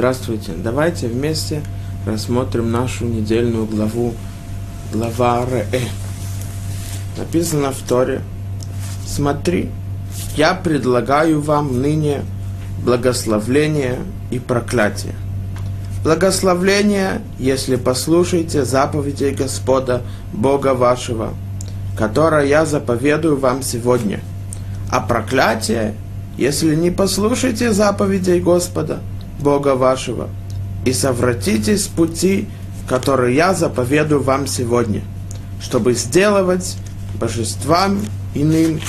Здравствуйте. Давайте вместе рассмотрим нашу недельную главу, глава Ре. Написано в Торе. Смотри, я предлагаю вам ныне благословление и проклятие. Благословление, если послушаете заповедей Господа, Бога вашего, которое я заповедую вам сегодня. А проклятие, если не послушаете заповедей Господа, Бога вашего, и совратитесь с пути, который я заповедую вам сегодня, чтобы сделать божествам иным,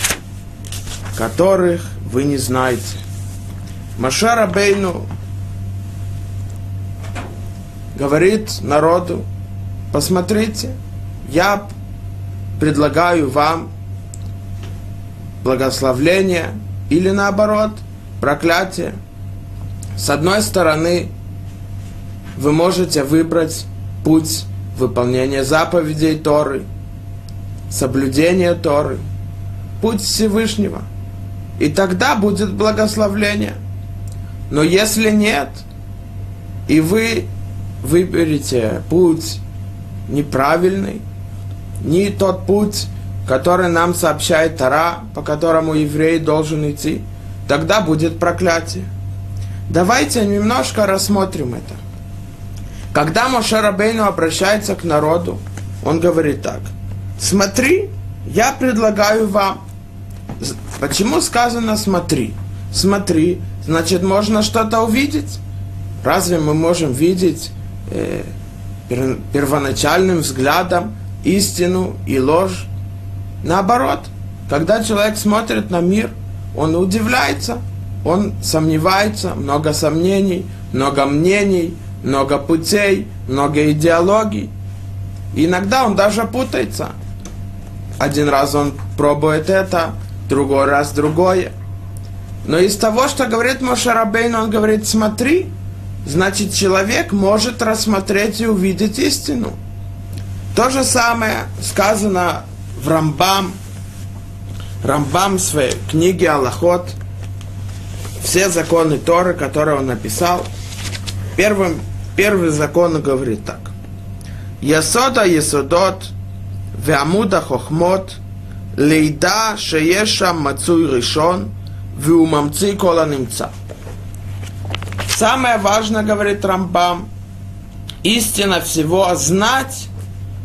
которых вы не знаете. Машара Бейну говорит народу, посмотрите, я предлагаю вам благословление или наоборот проклятие – с одной стороны, вы можете выбрать путь выполнения заповедей Торы, соблюдения Торы, путь Всевышнего. И тогда будет благословление. Но если нет, и вы выберете путь неправильный, не тот путь, который нам сообщает Тара, по которому еврей должен идти, тогда будет проклятие. Давайте немножко рассмотрим это. Когда Моше Рабейну обращается к народу, он говорит так. Смотри, я предлагаю вам. Почему сказано смотри? Смотри, значит, можно что-то увидеть. Разве мы можем видеть э, первоначальным взглядом истину и ложь? Наоборот, когда человек смотрит на мир, он удивляется – он сомневается, много сомнений, много мнений, много путей, много идеологий. И иногда он даже путается. Один раз он пробует это, другой раз другое. Но из того, что говорит Мошарабейн, он говорит, смотри, значит человек может рассмотреть и увидеть истину. То же самое сказано в Рамбам, Рамбам в своей книге Аллахот – все законы Торы, которые он написал, первым, первый закон говорит так. Ясода Ясодот Веамуда Хохмот Лейда Шееша Мацуй Ришон Веумамци Кола Немца. Самое важное, говорит Рамбам, истина всего знать,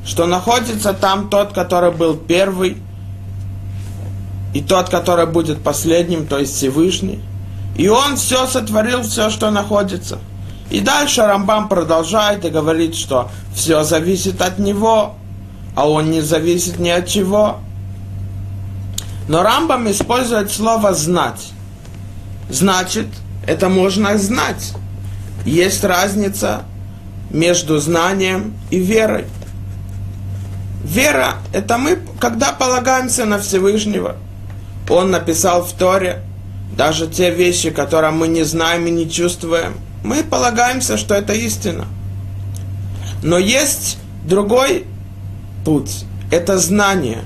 что находится там тот, который был первый, и тот, который будет последним, то есть Всевышний – и он все сотворил, все, что находится. И дальше Рамбам продолжает и говорит, что все зависит от него, а он не зависит ни от чего. Но Рамбам использует слово «знать». Значит, это можно знать. Есть разница между знанием и верой. Вера – это мы, когда полагаемся на Всевышнего. Он написал в Торе – даже те вещи, которые мы не знаем и не чувствуем, мы полагаемся, что это истина. Но есть другой путь. Это знание.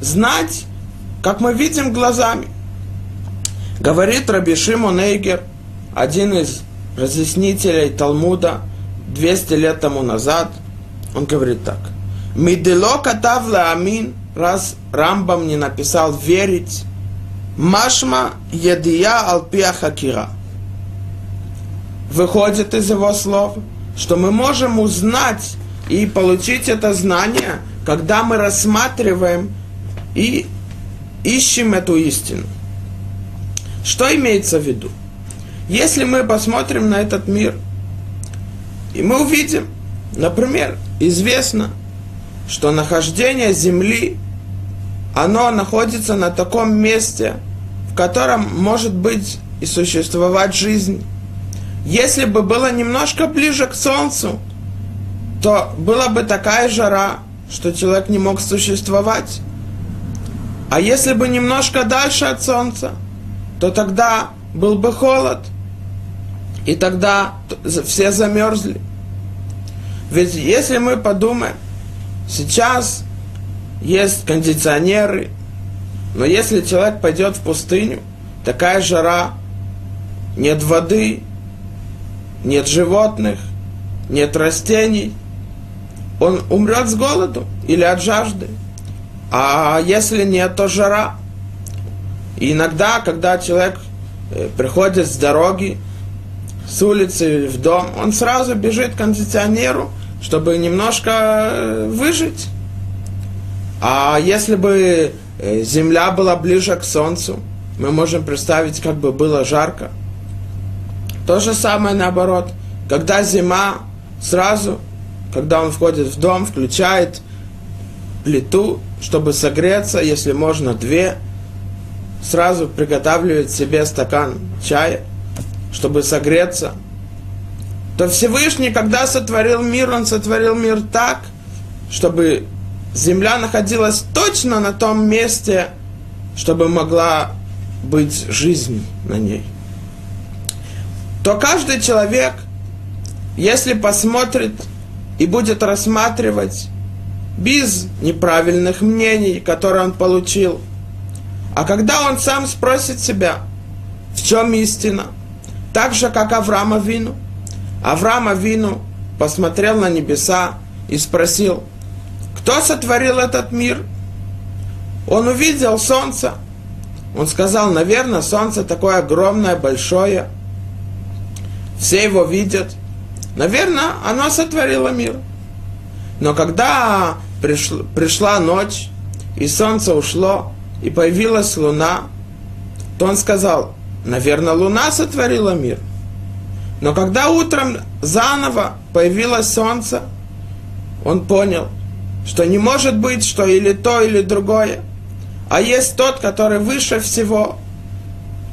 Знать, как мы видим глазами. Говорит Раби Шимон Эйгер, один из разъяснителей Талмуда 200 лет тому назад, он говорит так. Мидело катавла амин, раз Рамбам не написал верить, Машма едия алпия хакира. Выходит из его слов, что мы можем узнать и получить это знание, когда мы рассматриваем и ищем эту истину. Что имеется в виду? Если мы посмотрим на этот мир, и мы увидим, например, известно, что нахождение Земли оно находится на таком месте, в котором может быть и существовать жизнь. Если бы было немножко ближе к Солнцу, то была бы такая жара, что человек не мог существовать. А если бы немножко дальше от Солнца, то тогда был бы холод, и тогда все замерзли. Ведь если мы подумаем, сейчас есть кондиционеры, но если человек пойдет в пустыню, такая жара, нет воды, нет животных, нет растений, он умрет с голоду или от жажды. А если нет, то жара. И иногда, когда человек э, приходит с дороги, с улицы в дом, он сразу бежит к кондиционеру, чтобы немножко э, выжить. А если бы э, земля была ближе к солнцу, мы можем представить, как бы было жарко. То же самое наоборот. Когда зима, сразу, когда он входит в дом, включает плиту, чтобы согреться, если можно, две, сразу приготавливает себе стакан чая, чтобы согреться, то Всевышний, когда сотворил мир, он сотворил мир так, чтобы земля находилась точно на том месте, чтобы могла быть жизнь на ней. То каждый человек, если посмотрит и будет рассматривать без неправильных мнений, которые он получил, а когда он сам спросит себя, в чем истина, так же, как Авраама Вину, Авраама Вину посмотрел на небеса и спросил, кто сотворил этот мир? Он увидел солнце. Он сказал, наверное, солнце такое огромное, большое. Все его видят. Наверное, оно сотворило мир. Но когда пришла, пришла ночь, и солнце ушло, и появилась луна, то он сказал, наверное, луна сотворила мир. Но когда утром заново появилось солнце, он понял – что не может быть, что или то, или другое, а есть тот, который выше всего,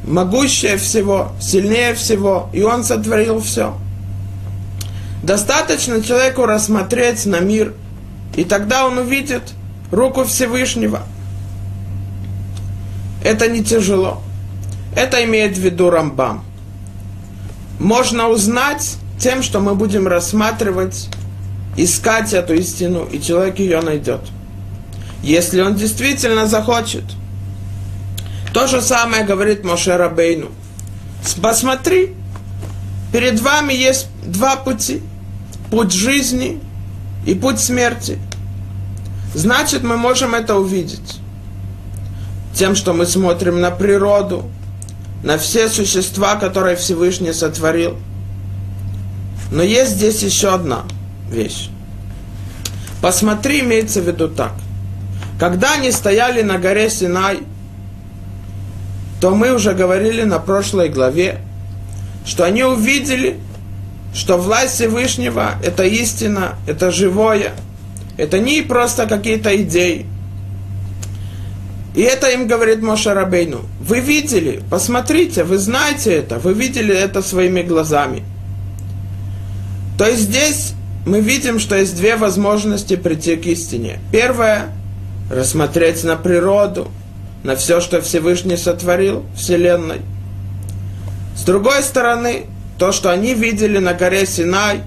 могущее всего, сильнее всего, и он сотворил все. Достаточно человеку рассмотреть на мир, и тогда он увидит руку Всевышнего. Это не тяжело. Это имеет в виду Рамбам. Можно узнать тем, что мы будем рассматривать искать эту истину, и человек ее найдет. Если он действительно захочет. То же самое говорит Моше Рабейну. Посмотри, перед вами есть два пути. Путь жизни и путь смерти. Значит, мы можем это увидеть. Тем, что мы смотрим на природу, на все существа, которые Всевышний сотворил. Но есть здесь еще одна – вещь. Посмотри, имеется в виду так. Когда они стояли на горе Синай, то мы уже говорили на прошлой главе, что они увидели, что власть Всевышнего – это истина, это живое, это не просто какие-то идеи. И это им говорит Моша Рабейну. Вы видели, посмотрите, вы знаете это, вы видели это своими глазами. То есть здесь мы видим, что есть две возможности прийти к истине. Первое – рассмотреть на природу, на все, что Всевышний сотворил Вселенной. С другой стороны, то, что они видели на горе Синай,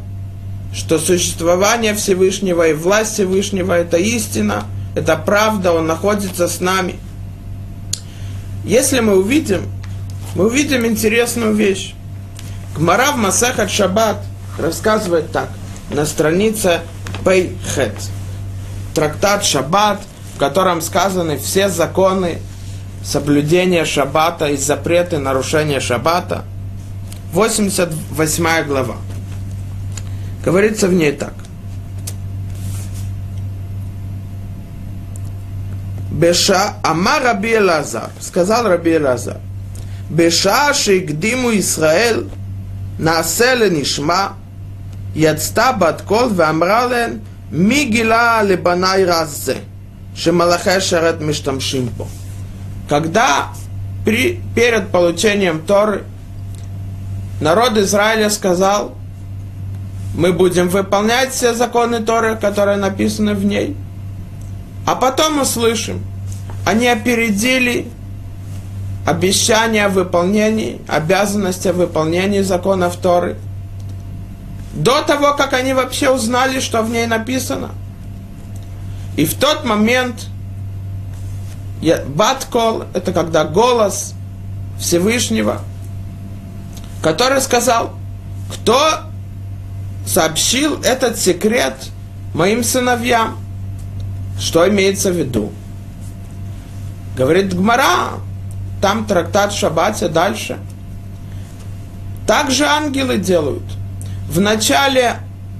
что существование Всевышнего и власть Всевышнего – это истина, это правда, Он находится с нами. Если мы увидим, мы увидим интересную вещь. Гмара в Масахат Шаббат рассказывает так на странице Пейхет. Трактат Шаббат, в котором сказаны все законы соблюдения Шаббата и запреты нарушения Шаббата. 88 глава. Говорится в ней так. Беша Амар Раби Элазар, сказал Раби Элазар, Беша Шигдиму Исраэль, Наасе Нишма, יצתה בת קול ואמרה להן, מי גילה לבניי רז זה, שמלאכי שרת משתמשים פה. Когда при, перед получением Торы народ Израиля сказал, мы будем выполнять все законы Торы, которые написаны в ней. А потом мы слышим, они опередили обещания о выполнении, обязанности о выполнении законов Торы – до того, как они вообще узнали, что в ней написано. И в тот момент Баткол, это когда голос Всевышнего, который сказал, кто сообщил этот секрет моим сыновьям. Что имеется в виду? Говорит Гмара, там трактат Шабате дальше. Так же ангелы делают. Вначале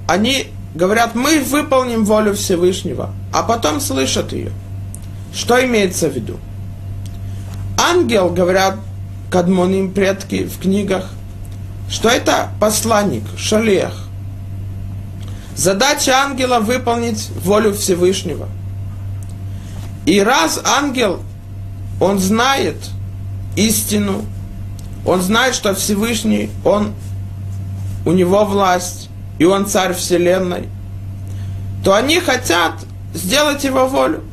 они говорят, мы выполним волю Всевышнего, а потом слышат ее. Что имеется в виду? Ангел, говорят кадмоним предки в книгах, что это посланник, шалех. Задача ангела выполнить волю Всевышнего. И раз ангел, он знает истину, он знает, что Всевышний, он, у него власть, и он царь вселенной, то они хотят сделать его волю.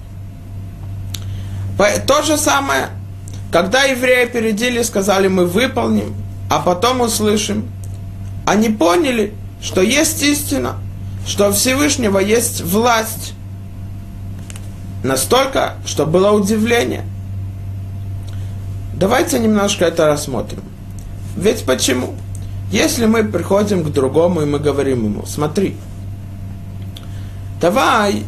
То же самое, когда евреи опередили, сказали, мы выполним, а потом услышим, они поняли, что есть истина, что у Всевышнего есть власть. Настолько, что было удивление. Давайте немножко это рассмотрим. Ведь почему? Если мы приходим к другому и мы говорим ему, смотри, давай,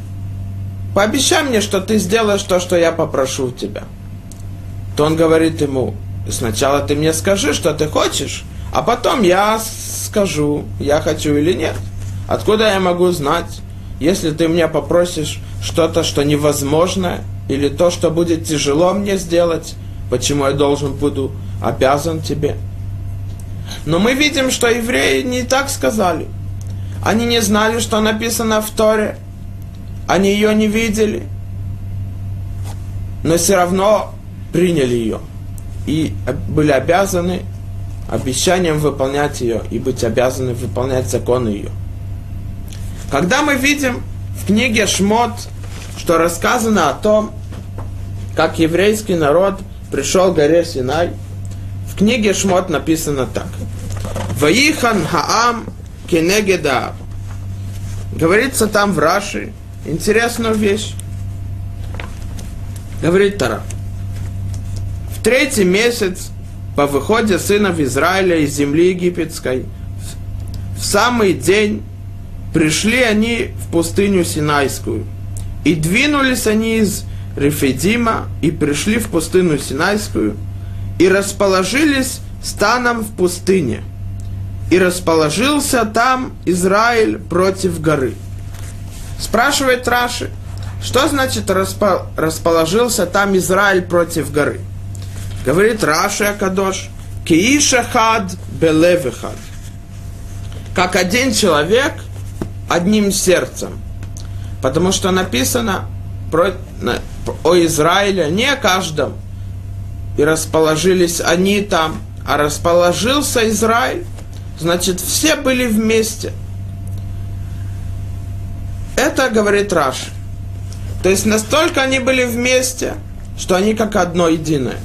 пообещай мне, что ты сделаешь то, что я попрошу у тебя. То он говорит ему, сначала ты мне скажи, что ты хочешь, а потом я скажу, я хочу или нет. Откуда я могу знать, если ты меня попросишь что-то, что невозможно, или то, что будет тяжело мне сделать, почему я должен буду обязан тебе? Но мы видим, что евреи не так сказали. Они не знали, что написано в Торе. Они ее не видели. Но все равно приняли ее. И были обязаны обещанием выполнять ее и быть обязаны выполнять законы ее. Когда мы видим в книге Шмот, что рассказано о том, как еврейский народ пришел к горе Синай, в книге Шмот написано так. Ваихан Хаам Кенегеда. Говорится там в Раши интересную вещь. Говорит Тара. В третий месяц по выходе сынов Израиля из земли египетской, в самый день пришли они в пустыню Синайскую. И двинулись они из Рефедима и пришли в пустыню Синайскую и расположились станом в пустыне – и расположился там Израиль против горы. Спрашивает Раши, что значит распо, расположился там Израиль против горы? Говорит Раши Акадош, Киишахад белевихад. Как один человек одним сердцем. Потому что написано про, о Израиле не о каждом. И расположились они там, а расположился Израиль Значит, все были вместе. Это говорит Раш. То есть настолько они были вместе, что они как одно единое.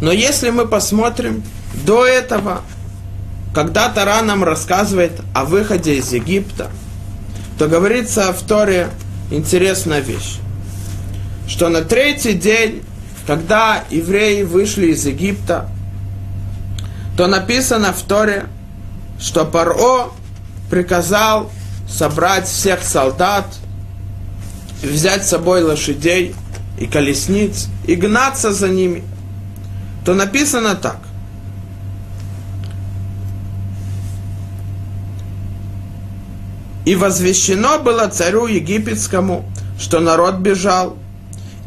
Но если мы посмотрим до этого, когда Тара нам рассказывает о выходе из Египта, то говорится в Торе интересная вещь, что на третий день, когда евреи вышли из Египта, то написано в Торе, что Паро приказал собрать всех солдат, взять с собой лошадей и колесниц и гнаться за ними, то написано так. И возвещено было царю египетскому, что народ бежал,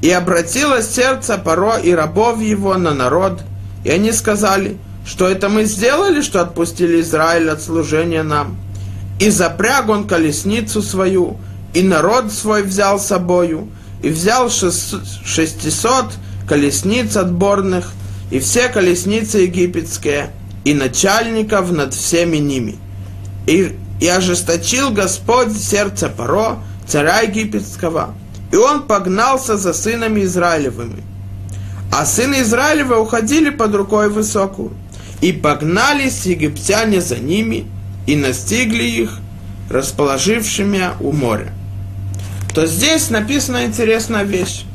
и обратилось сердце Паро и рабов его на народ, и они сказали – что это мы сделали, что отпустили Израиль от служения нам? И запряг он колесницу свою, и народ свой взял с собою, и взял шестисот колесниц отборных, и все колесницы египетские, и начальников над всеми ними. И, и ожесточил Господь сердце Паро, царя египетского, и он погнался за сынами Израилевыми. А сыны Израилева уходили под рукой высокую. И погнались египтяне за ними и настигли их, расположившими у моря. То здесь написана интересная вещь,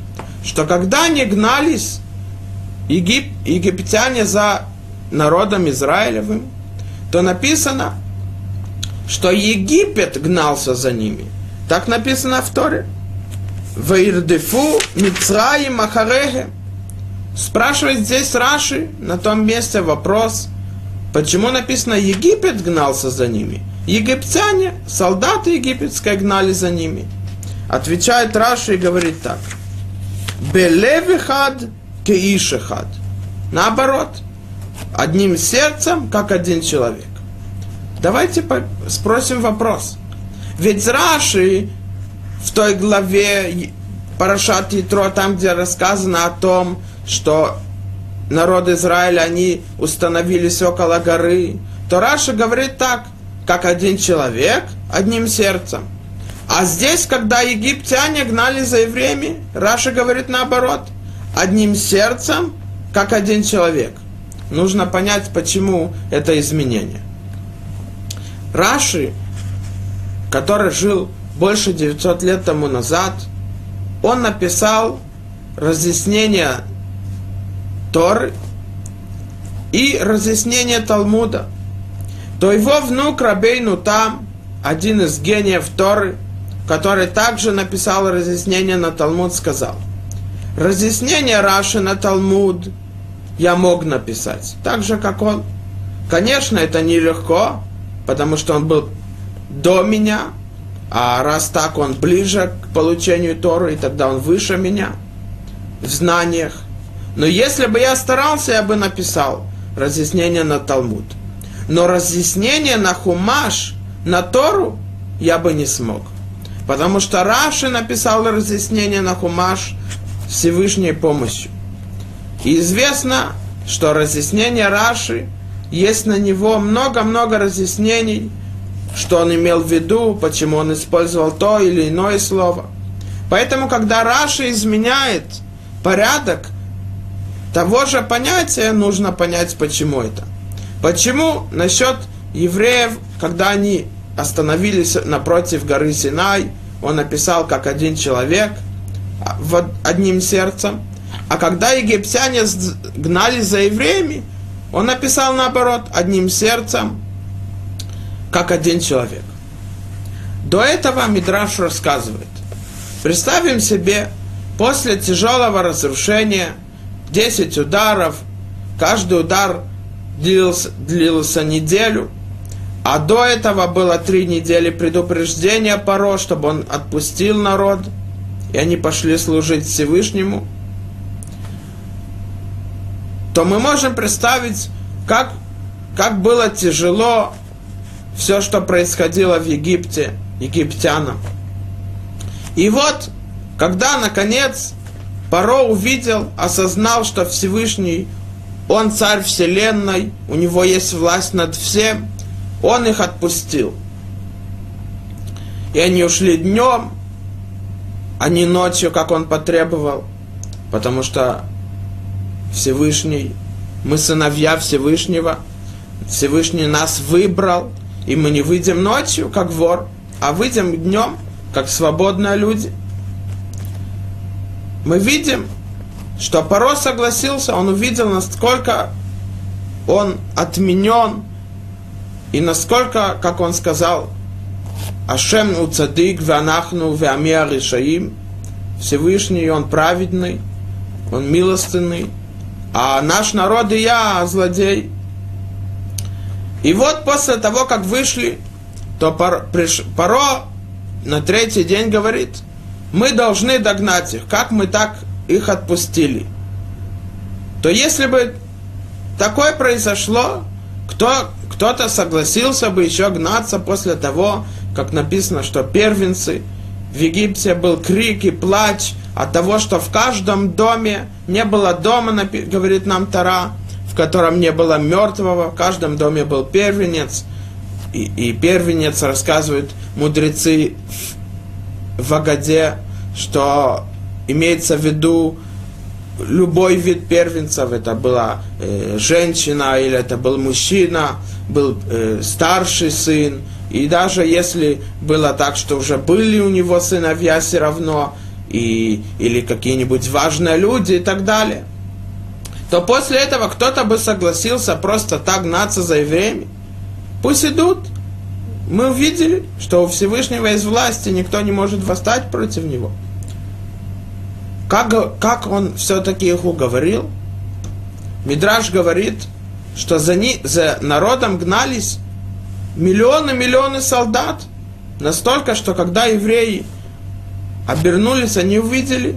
что когда они гнались егип, египтяне за народом Израилевым, то написано, что Египет гнался за ними. Так написано в Торе. Ваирдефу Мицраи Махареге. Спрашивает здесь Раши на том месте вопрос, почему написано Египет гнался за ними. Египтяне, солдаты египетские гнали за ними. Отвечает Раши и говорит так. Белевихад кеишехад. Наоборот, одним сердцем, как один человек. Давайте спросим вопрос. Ведь Раши в той главе Парашат Ятро, там, где рассказано о том, что народ Израиля, они установились около горы, то Раша говорит так, как один человек, одним сердцем. А здесь, когда египтяне гнали за евреями, Раша говорит наоборот, одним сердцем, как один человек. Нужно понять, почему это изменение. Раши, который жил больше 900 лет тому назад, он написал разъяснение Торы и разъяснение Талмуда. То его внук Рабейну там, один из гениев Торы, который также написал разъяснение на Талмуд, сказал, разъяснение Раши на Талмуд я мог написать, так же, как он. Конечно, это нелегко, потому что он был до меня, а раз так, он ближе к получению Торы, и тогда он выше меня в знаниях. Но если бы я старался, я бы написал разъяснение на Талмуд. Но разъяснение на Хумаш, на Тору, я бы не смог. Потому что Раши написал разъяснение на Хумаш Всевышней помощью. И известно, что разъяснение Раши – есть на него много-много разъяснений, что он имел в виду, почему он использовал то или иное слово. Поэтому, когда Раша изменяет порядок того же понятия, нужно понять, почему это. Почему насчет евреев, когда они остановились напротив горы Синай, он написал как один человек, а, одним сердцем, а когда египтяне гнали за евреями, он написал наоборот, одним сердцем, как один человек. До этого Мидраш рассказывает. Представим себе, после тяжелого разрушения, 10 ударов, каждый удар длился, длился неделю, а до этого было три недели предупреждения Паро, чтобы он отпустил народ, и они пошли служить Всевышнему – то мы можем представить, как, как было тяжело все, что происходило в Египте, египтянам. И вот, когда, наконец, Паро увидел, осознал, что Всевышний, он царь вселенной, у него есть власть над всем, он их отпустил. И они ушли днем, а не ночью, как он потребовал, потому что Всевышний, мы сыновья Всевышнего, Всевышний нас выбрал, и мы не выйдем ночью, как вор, а выйдем днем, как свободные люди. Мы видим, что Паро согласился, он увидел, насколько он отменен, и насколько, как он сказал, Ашем уцадик ванахну веамия решаим, Всевышний, он праведный, он милостынный, а наш народ и я злодей. И вот после того, как вышли, то Паро на третий день говорит, мы должны догнать их, как мы так их отпустили. То если бы такое произошло, кто, кто-то согласился бы еще гнаться после того, как написано, что первенцы в Египте был крик и плач, от того, что в каждом доме не было дома, говорит нам Тара, котором не было мертвого, в каждом доме был первенец, и, и первенец, рассказывают мудрецы в, Агаде, что имеется в виду любой вид первенцев, это была э, женщина или это был мужчина, был э, старший сын, и даже если было так, что уже были у него сыновья, все равно и, или какие-нибудь важные люди и так далее, то после этого кто-то бы согласился просто так гнаться за евреями. Пусть идут. Мы увидели, что у Всевышнего есть власть, и никто не может восстать против него. Как, как он все-таки их уговорил? Мидраш говорит, что за, ни, за народом гнались миллионы-миллионы солдат. Настолько, что когда евреи обернулись, они увидели,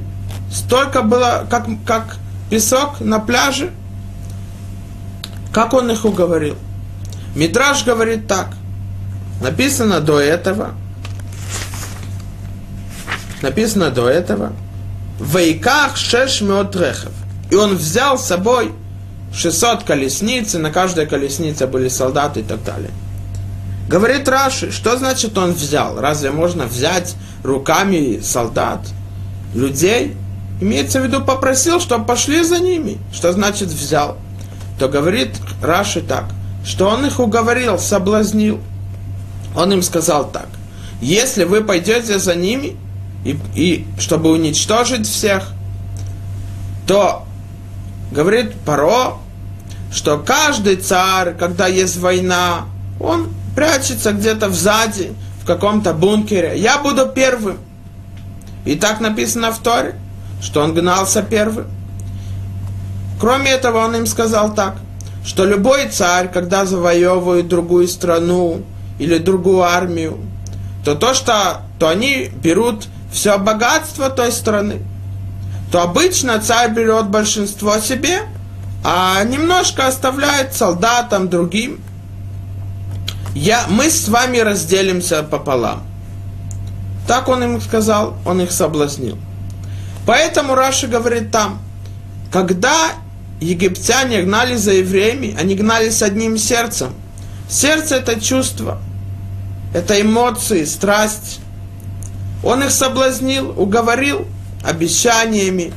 столько было, как, как песок на пляже. Как он их уговорил? Мидраш говорит так. Написано до этого. Написано до этого. Вейках шеш рехов. И он взял с собой 600 колесниц, и на каждой колеснице были солдаты и так далее. Говорит Раши, что значит он взял? Разве можно взять руками солдат, людей? Имеется в виду, попросил, чтобы пошли за ними. Что значит взял? То говорит Раши так, что он их уговорил, соблазнил. Он им сказал так, если вы пойдете за ними, и, и чтобы уничтожить всех, то говорит Паро, что каждый царь, когда есть война, он прячется где-то сзади, в каком-то бункере. Я буду первым. И так написано в Торе, что он гнался первым. Кроме этого, он им сказал так, что любой царь, когда завоевывает другую страну или другую армию, то то, что то они берут все богатство той страны, то обычно царь берет большинство себе, а немножко оставляет солдатам, другим. Я, мы с вами разделимся пополам. Так он им сказал, он их соблазнил. Поэтому Раши говорит там, когда египтяне гнали за евреями, они гнали с одним сердцем. Сердце это чувство, это эмоции, страсть. Он их соблазнил, уговорил обещаниями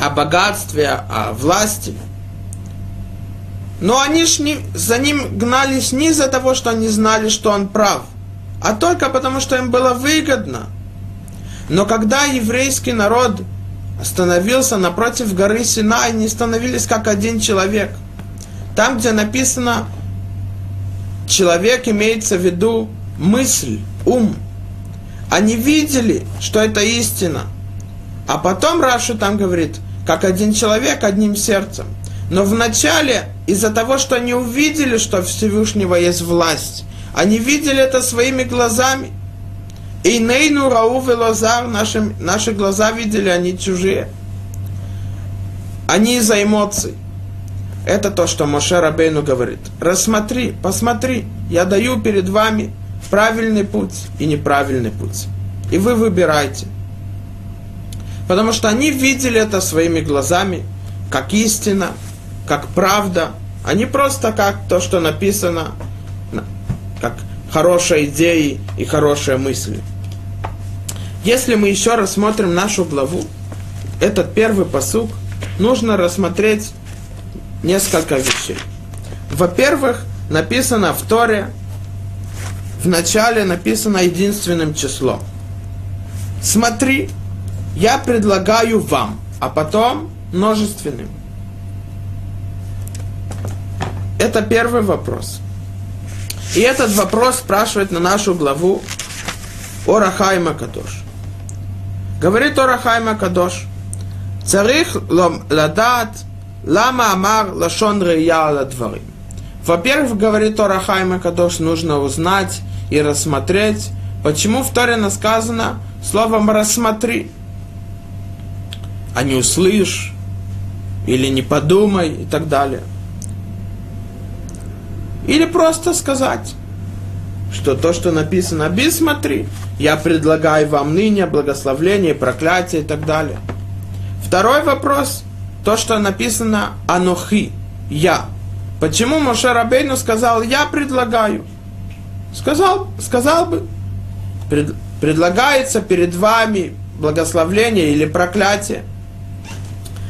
о богатстве, о власти. Но они ж не, за ним гнались не из-за того, что они знали, что он прав, а только потому, что им было выгодно. Но когда еврейский народ остановился напротив горы Сина, они становились как один человек. Там, где написано человек, имеется в виду мысль, ум – они видели, что это истина. А потом Раша там говорит, как один человек одним сердцем. Но вначале, из-за того, что они увидели, что Всевышнего есть власть, они видели это своими глазами. И Нейну, Раув и Лазар, наши, наши глаза видели, они чужие. Они из-за эмоций. Это то, что Моше Рабейну говорит. Рассмотри, посмотри, я даю перед вами правильный путь и неправильный путь. И вы выбираете. Потому что они видели это своими глазами, как истина, как правда, а не просто как то, что написано, как хорошие идеи и хорошие мысли. Если мы еще рассмотрим нашу главу, этот первый посук, нужно рассмотреть несколько вещей. Во-первых, написано в Торе, в начале написано единственным числом. Смотри, я предлагаю вам, а потом множественным. Это первый вопрос. И этот вопрос спрашивает на нашу главу Орахайма Кадош. Говорит Орахайма Кадош, царих ладат лама амар лашон рея ладварим. Во-первых, говорит Орахайма Кадош, нужно узнать и рассмотреть, почему в Торе сказано словом «рассмотри», а не «услышь» или «не подумай» и так далее. Или просто сказать, что то, что написано «бисмотри», я предлагаю вам ныне благословление, проклятие и так далее. Второй вопрос, то, что написано «анохи», «я». Почему Моше Рабейну сказал «я предлагаю»? Сказал, сказал бы, пред, предлагается перед вами благословление или проклятие.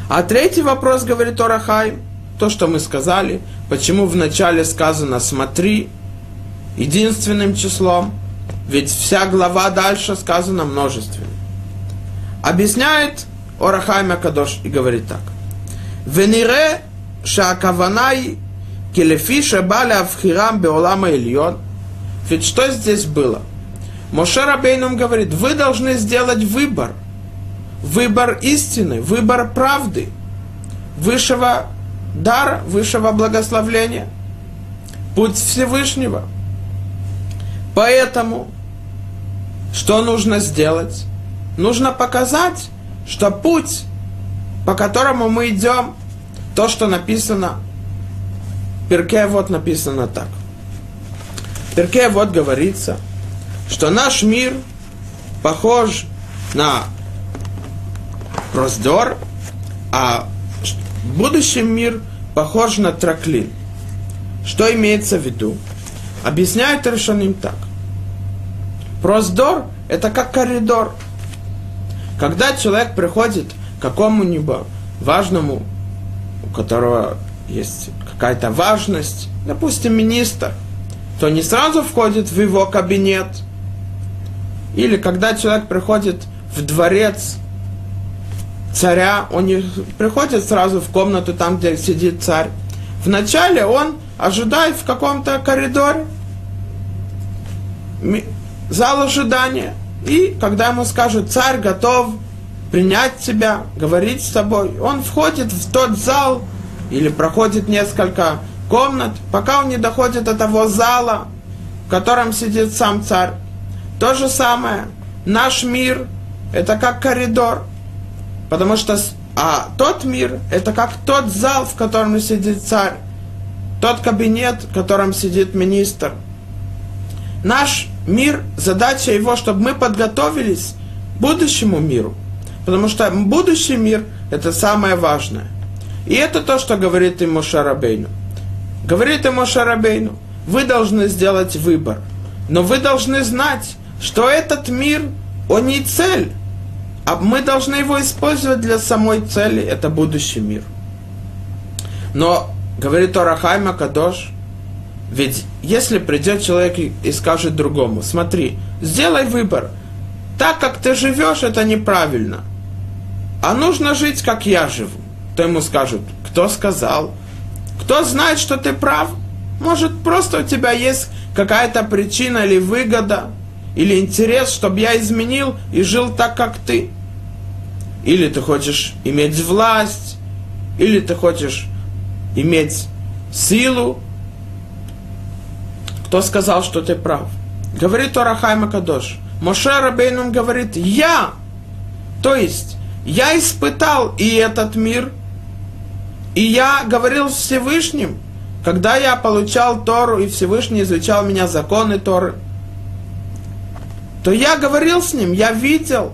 А третий вопрос, говорит Орахай, то, что мы сказали, почему вначале сказано «смотри» единственным числом, ведь вся глава дальше сказана множественным. Объясняет Орахай Макадош и говорит так. Венире шакаванай Келефи шабаля авхирам беолама ильон. Ведь что здесь было? Моше Рабейнум говорит, вы должны сделать выбор. Выбор истины, выбор правды, высшего дара, высшего благословления, путь Всевышнего. Поэтому, что нужно сделать? Нужно показать, что путь, по которому мы идем, то, что написано, Перке вот написано так. Перке вот говорится, что наш мир похож на раздор, а будущий мир похож на траклин. Что имеется в виду? Объясняют решением так. Проздор – это как коридор. Когда человек приходит к какому-нибудь важному, у которого есть какая-то важность, допустим, министр, то не сразу входит в его кабинет. Или когда человек приходит в дворец царя, он не приходит сразу в комнату там, где сидит царь. Вначале он ожидает в каком-то коридоре, зал ожидания. И когда ему скажут, царь готов принять тебя, говорить с тобой, он входит в тот зал или проходит несколько комнат, пока он не доходит до того зала, в котором сидит сам царь. То же самое. Наш мир – это как коридор. Потому что а тот мир – это как тот зал, в котором сидит царь. Тот кабинет, в котором сидит министр. Наш мир, задача его, чтобы мы подготовились к будущему миру. Потому что будущий мир – это самое важное. И это то, что говорит ему Шарабейну. Говорит ему Шарабейну, вы должны сделать выбор. Но вы должны знать, что этот мир, он не цель. А мы должны его использовать для самой цели, это будущий мир. Но, говорит Орахайма Кадош, ведь если придет человек и скажет другому, смотри, сделай выбор, так как ты живешь, это неправильно, а нужно жить, как я живу, то ему скажут, кто сказал, кто знает, что ты прав, может просто у тебя есть какая-то причина или выгода, или интерес, чтобы я изменил и жил так, как ты. Или ты хочешь иметь власть, или ты хочешь иметь силу. Кто сказал, что ты прав? Говорит Орахайма Кадош. Моше Рабейнум говорит, я. То есть, я испытал и этот мир, и я говорил с Всевышним, когда я получал Тору, и Всевышний изучал меня законы Торы, то я говорил с ним, я видел,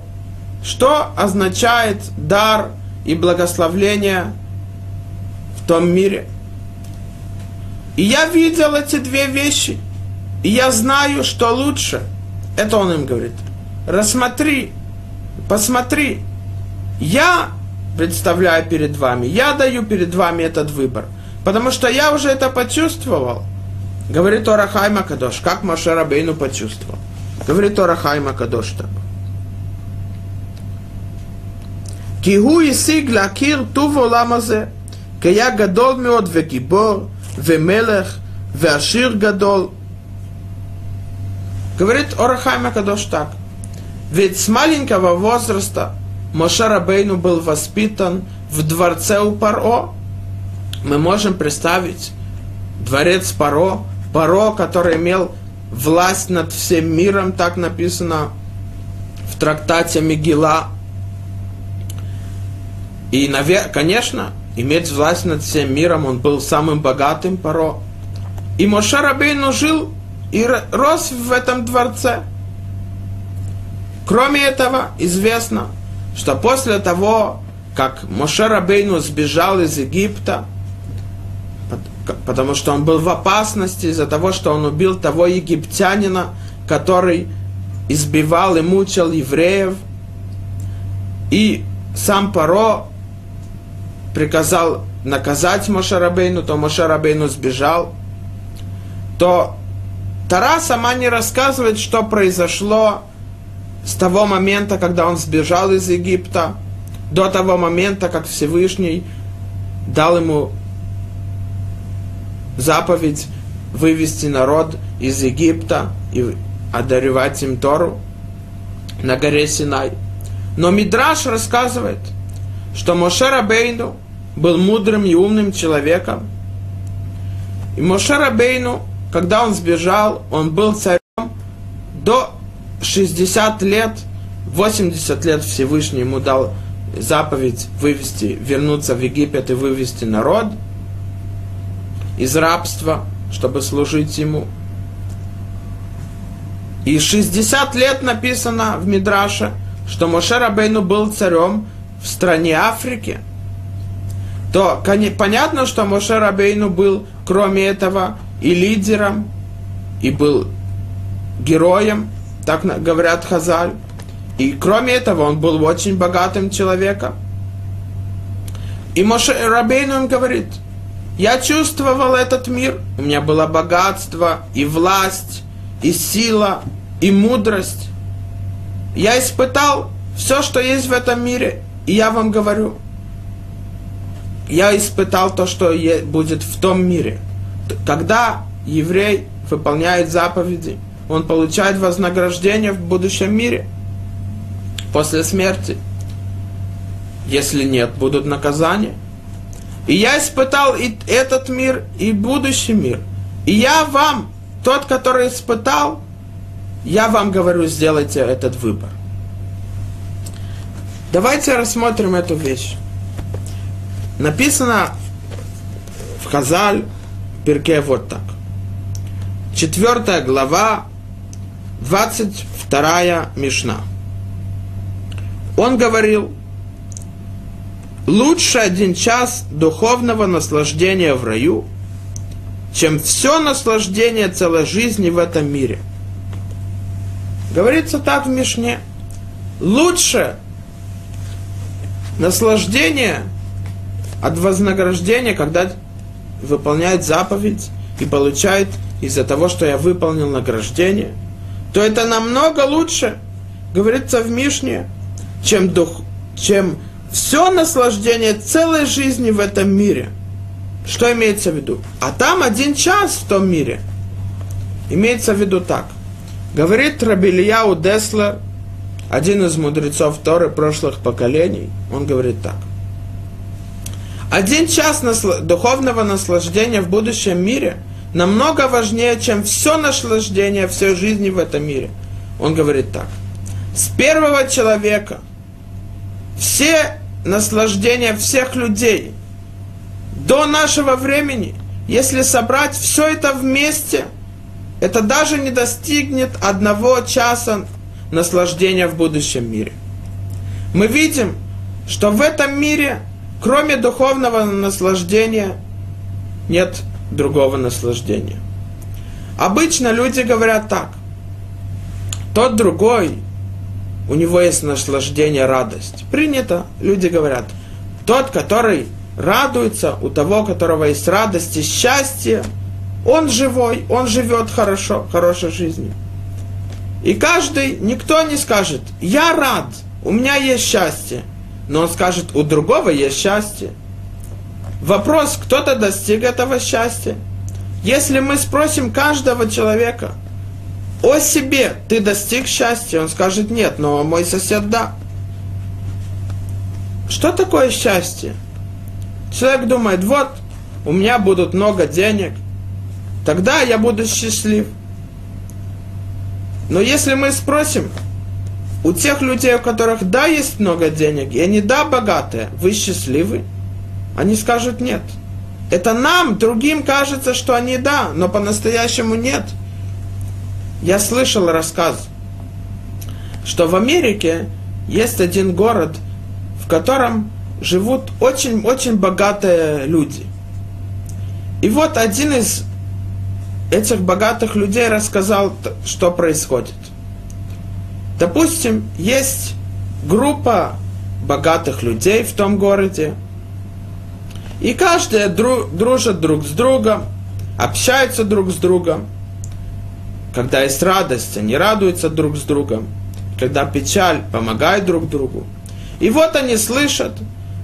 что означает дар и благословление в том мире. И я видел эти две вещи. И я знаю, что лучше. Это он им говорит. Рассмотри, посмотри. Я представляю перед вами, я даю перед вами этот выбор. Потому что я уже это почувствовал. Говорит Орахайма Кадош, как Моше Рабейну почувствовал. Говорит Орахайма Кадош там. Кигу и сигла кир туво ламазе, кая гадол меот мелех, вемелех, веашир гадол. Говорит Орахайма Кадош так. Ведь с маленького возраста Моше Рабейну был воспитан в дворце у Паро. Мы можем представить дворец Паро, Паро, который имел власть над всем миром, так написано в трактате Мигила. И, конечно, иметь власть над всем миром, он был самым богатым Паро. И Моше Рабейну жил и рос в этом дворце. Кроме этого, известно, что после того, как Моше Рабейну сбежал из Египта, потому что он был в опасности из-за того, что он убил того египтянина, который избивал и мучил евреев, и сам Паро приказал наказать Мошарабейну, то Мошарабейну сбежал, то Тара сама не рассказывает, что произошло с того момента, когда он сбежал из Египта, до того момента, как Всевышний дал ему заповедь вывести народ из Египта и одаревать им Тору на горе Синай. Но Мидраш рассказывает, что Моше Рабейну был мудрым и умным человеком. И Моше Рабейну, когда он сбежал, он был царем до 60 лет, 80 лет Всевышний ему дал заповедь вывести, вернуться в Египет и вывести народ из рабства, чтобы служить ему. И 60 лет написано в Мидраше, что Моше Рабейну был царем в стране Африки. То понятно, что Моше Рабейну был, кроме этого, и лидером, и был героем, так говорят Хазаль. И кроме этого, он был очень богатым человеком. И Моше Рабейну им говорит, я чувствовал этот мир, у меня было богатство и власть, и сила, и мудрость. Я испытал все, что есть в этом мире, и я вам говорю, я испытал то, что будет в том мире. Когда еврей выполняет заповеди, он получает вознаграждение в будущем мире после смерти. Если нет, будут наказания. И я испытал и этот мир, и будущий мир. И я вам, тот, который испытал, я вам говорю, сделайте этот выбор. Давайте рассмотрим эту вещь. Написано в Хазаль, Перке вот так. Четвертая глава, 22 Мишна. Он говорил, лучше один час духовного наслаждения в раю, чем все наслаждение целой жизни в этом мире. Говорится так в Мишне. Лучше наслаждение от вознаграждения, когда выполняет заповедь и получает из-за того, что я выполнил награждение – то это намного лучше, говорится в Мишне, чем, дух, чем все наслаждение целой жизни в этом мире. Что имеется в виду? А там один час в том мире. Имеется в виду так. Говорит Рабильяу Деслер, один из мудрецов Торы прошлых поколений, он говорит так. Один час насл... духовного наслаждения в будущем мире – намного важнее, чем все наслаждение всей жизни в этом мире. Он говорит так. С первого человека все наслаждения всех людей до нашего времени, если собрать все это вместе, это даже не достигнет одного часа наслаждения в будущем мире. Мы видим, что в этом мире, кроме духовного наслаждения, нет другого наслаждения. Обычно люди говорят так. Тот другой, у него есть наслаждение, радость. Принято. Люди говорят, тот, который радуется, у того, у которого есть радость и счастье, он живой, он живет хорошо, хорошей жизнью. И каждый, никто не скажет, я рад, у меня есть счастье. Но он скажет, у другого есть счастье. Вопрос, кто-то достиг этого счастья. Если мы спросим каждого человека о себе, ты достиг счастья, он скажет нет, но мой сосед да. Что такое счастье? Человек думает, вот, у меня будут много денег, тогда я буду счастлив. Но если мы спросим, у тех людей, у которых да, есть много денег, и они да, богатые, вы счастливы? Они скажут нет. Это нам, другим кажется, что они да, но по-настоящему нет. Я слышал рассказ, что в Америке есть один город, в котором живут очень-очень богатые люди. И вот один из этих богатых людей рассказал, что происходит. Допустим, есть группа богатых людей в том городе – и каждый дру, дружат друг с другом, общаются друг с другом. Когда есть радость, они радуются друг с другом. Когда печаль, помогают друг другу. И вот они слышат,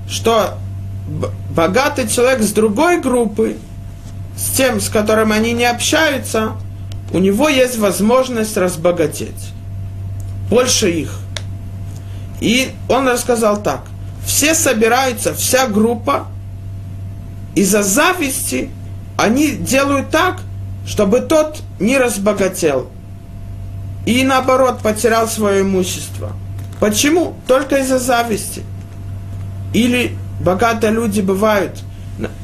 что богатый человек с другой группы с тем, с которым они не общаются, у него есть возможность разбогатеть. Больше их. И он рассказал так. Все собираются, вся группа, из-за зависти они делают так, чтобы тот не разбогател. И наоборот, потерял свое имущество. Почему? Только из-за зависти. Или богатые люди бывают,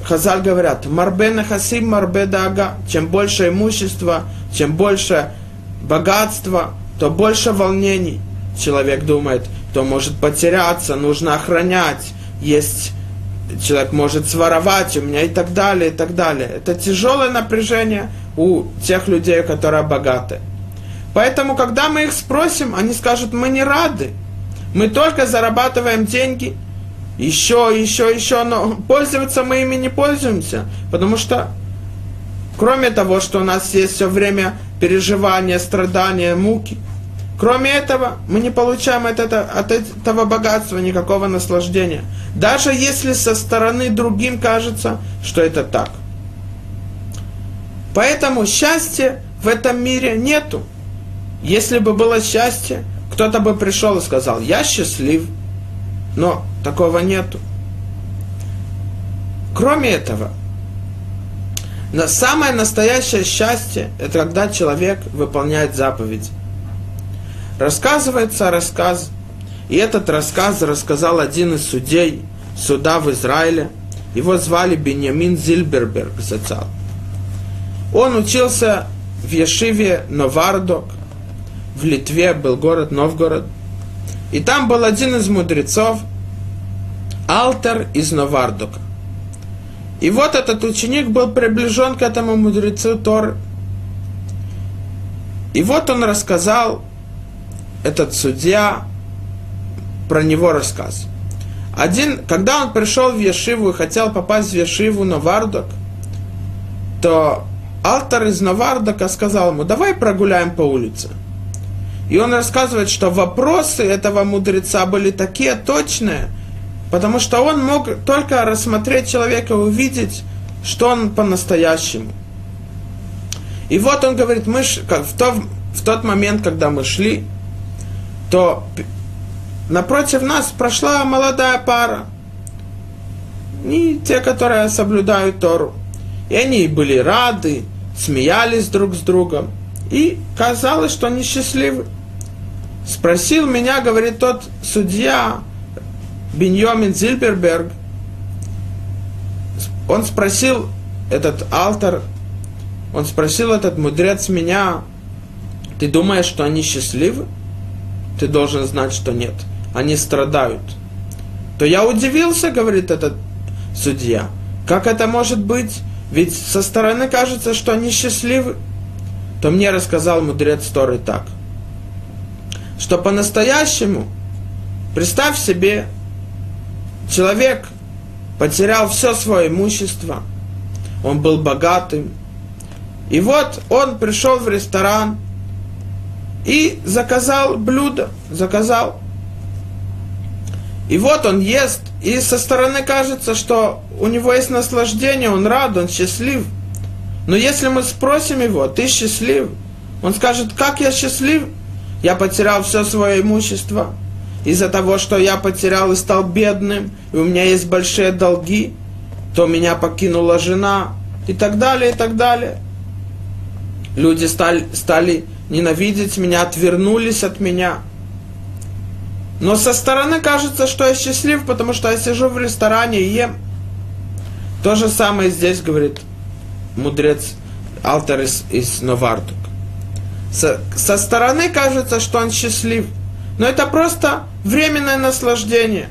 Хазаль говорят, марбе хасим, марбе дага. Чем больше имущества, чем больше богатства, то больше волнений. Человек думает, то может потеряться, нужно охранять, есть человек может своровать у меня и так далее, и так далее. Это тяжелое напряжение у тех людей, которые богаты. Поэтому, когда мы их спросим, они скажут, мы не рады. Мы только зарабатываем деньги, еще, еще, еще, но пользоваться мы ими не пользуемся, потому что кроме того, что у нас есть все время переживания, страдания, муки, кроме этого мы не получаем от, это, от этого богатства никакого наслаждения. Даже если со стороны другим кажется, что это так. Поэтому счастья в этом мире нету. Если бы было счастье, кто-то бы пришел и сказал, я счастлив. Но такого нету. Кроме этого, самое настоящее счастье – это когда человек выполняет заповедь. Рассказывается рассказ, и этот рассказ рассказал один из судей суда в Израиле. Его звали Беньямин Зильберберг Зацал. Он учился в Ешиве Новардок, в Литве был город Новгород. И там был один из мудрецов, Алтер из Новардока. И вот этот ученик был приближен к этому мудрецу Тор. И вот он рассказал, этот судья, про него рассказ. Один, когда он пришел в Ешиву и хотел попасть в Ешиву Новардок, то Алтер из Новардока сказал ему, давай прогуляем по улице. И он рассказывает, что вопросы этого мудреца были такие точные, Потому что он мог только рассмотреть человека и увидеть, что он по-настоящему. И вот он говорит, мы в, то, в тот момент, когда мы шли, то напротив нас прошла молодая пара. И те, которые соблюдают Тору. И они были рады, смеялись друг с другом. И казалось, что они счастливы. Спросил меня, говорит тот судья, Беньямин Зильберберг, он спросил этот алтар, он спросил этот мудрец меня, ты думаешь, что они счастливы? Ты должен знать, что нет. Они страдают. То я удивился, говорит этот судья. Как это может быть? Ведь со стороны кажется, что они счастливы. То мне рассказал мудрец Торы так. Что по-настоящему, представь себе, Человек потерял все свое имущество, он был богатым. И вот он пришел в ресторан и заказал блюдо, заказал. И вот он ест, и со стороны кажется, что у него есть наслаждение, он рад, он счастлив. Но если мы спросим его, ты счастлив? Он скажет, как я счастлив? Я потерял все свое имущество из-за того, что я потерял и стал бедным, и у меня есть большие долги, то меня покинула жена, и так далее, и так далее. Люди стали, стали ненавидеть меня, отвернулись от меня. Но со стороны кажется, что я счастлив, потому что я сижу в ресторане и ем. То же самое здесь говорит мудрец Алтер из, из Новартук. Со, со стороны кажется, что он счастлив – но это просто временное наслаждение.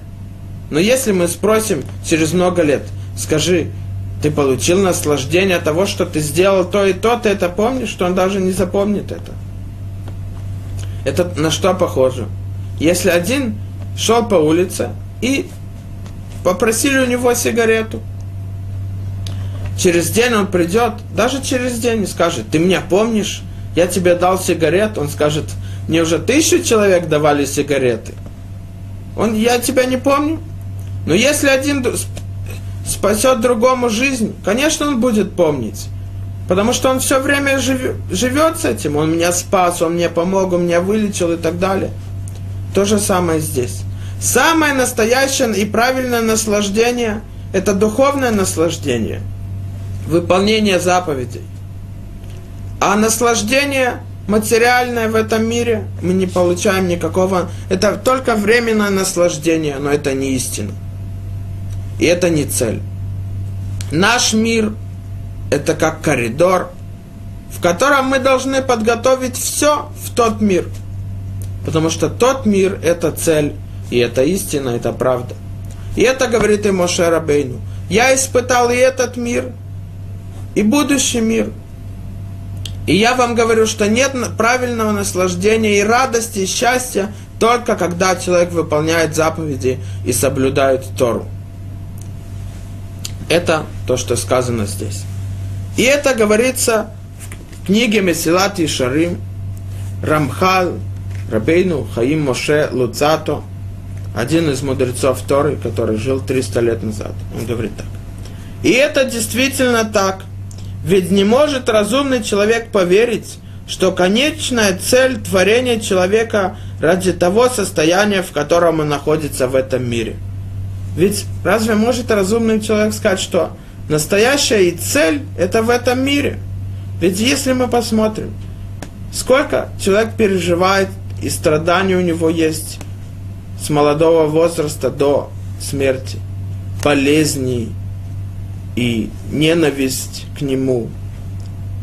Но если мы спросим через много лет, скажи, ты получил наслаждение от того, что ты сделал то и то, ты это помнишь, что он даже не запомнит это. Это на что похоже? Если один шел по улице и попросили у него сигарету, через день он придет, даже через день и скажет, ты меня помнишь, я тебе дал сигарет, он скажет, мне уже тысячу человек давали сигареты. Он, я тебя не помню. Но если один спасет другому жизнь, конечно, он будет помнить. Потому что он все время живет, живет с этим. Он меня спас, он мне помог, он меня вылечил и так далее. То же самое здесь. Самое настоящее и правильное наслаждение – это духовное наслаждение, выполнение заповедей. А наслаждение материальное в этом мире мы не получаем никакого. Это только временное наслаждение, но это не истина. И это не цель. Наш мир – это как коридор, в котором мы должны подготовить все в тот мир. Потому что тот мир – это цель, и это истина, это правда. И это говорит и Моше Рабейну. Я испытал и этот мир, и будущий мир. И я вам говорю, что нет правильного наслаждения и радости, и счастья только когда человек выполняет заповеди и соблюдает Тору. Это то, что сказано здесь. И это говорится в книге Месилат и Шарим, Рамхал, Рабейну, Хаим Моше, Луцато, один из мудрецов Торы, который жил 300 лет назад. Он говорит так. И это действительно так. Ведь не может разумный человек поверить, что конечная цель творения человека ради того состояния, в котором он находится в этом мире – ведь разве может разумный человек сказать, что настоящая и цель это в этом мире? Ведь если мы посмотрим, сколько человек переживает и страданий у него есть с молодого возраста до смерти, болезней и ненависть к нему,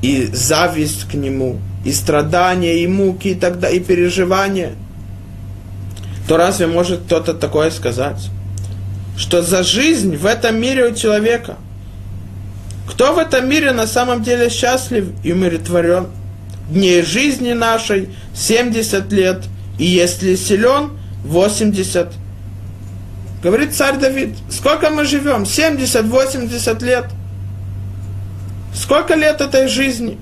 и зависть к нему, и страдания, и муки, и тогда и переживания, то разве может кто-то такое сказать? что за жизнь в этом мире у человека. Кто в этом мире на самом деле счастлив и умиротворен? Дней жизни нашей 70 лет, и если силен, 80. Говорит царь Давид, сколько мы живем? 70-80 лет. Сколько лет этой жизни?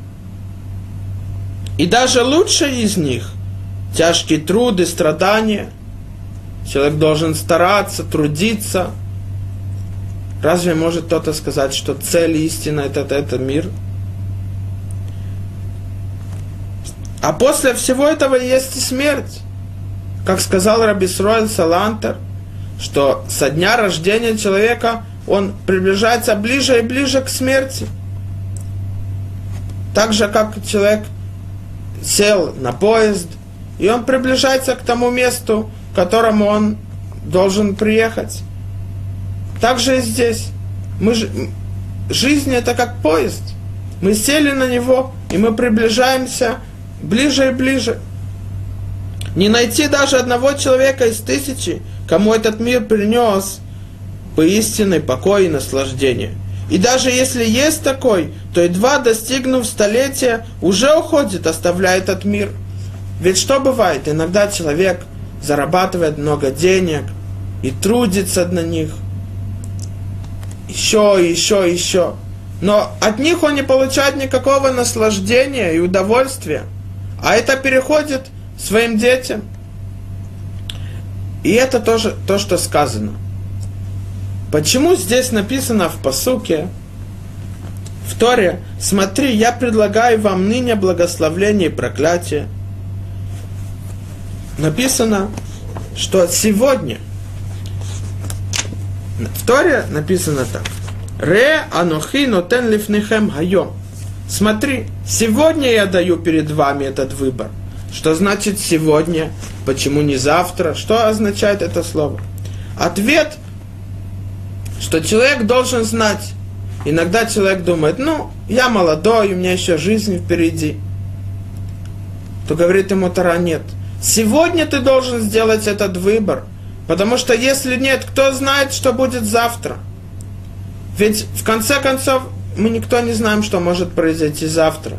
И даже лучшие из них, тяжкие труды, страдания – Человек должен стараться, трудиться. Разве может кто-то сказать, что цель истина это, это, это мир? А после всего этого есть и смерть. Как сказал Рабисроэль Салантер, что со дня рождения человека он приближается ближе и ближе к смерти. Так же, как человек сел на поезд, и он приближается к тому месту, к которому он должен приехать. Так же и здесь. Мы, жизнь это как поезд. Мы сели на него, и мы приближаемся ближе и ближе. Не найти даже одного человека из тысячи, кому этот мир принес поистинный покой и наслаждение. И даже если есть такой, то едва достигнув столетия, уже уходит, оставляя этот мир. Ведь что бывает? Иногда человек зарабатывает много денег и трудится на них. Еще, еще, еще. Но от них он не получает никакого наслаждения и удовольствия. А это переходит своим детям. И это тоже то, что сказано. Почему здесь написано в посуке, в Торе, смотри, я предлагаю вам ныне благословление и проклятие – написано, что сегодня в Торе написано так. Ре анохи нотен лифнехем хайом. Смотри, сегодня я даю перед вами этот выбор. Что значит сегодня? Почему не завтра? Что означает это слово? Ответ, что человек должен знать. Иногда человек думает, ну, я молодой, у меня еще жизнь впереди. То говорит ему Тара, нет – Сегодня ты должен сделать этот выбор. Потому что если нет, кто знает, что будет завтра? Ведь в конце концов мы никто не знаем, что может произойти завтра.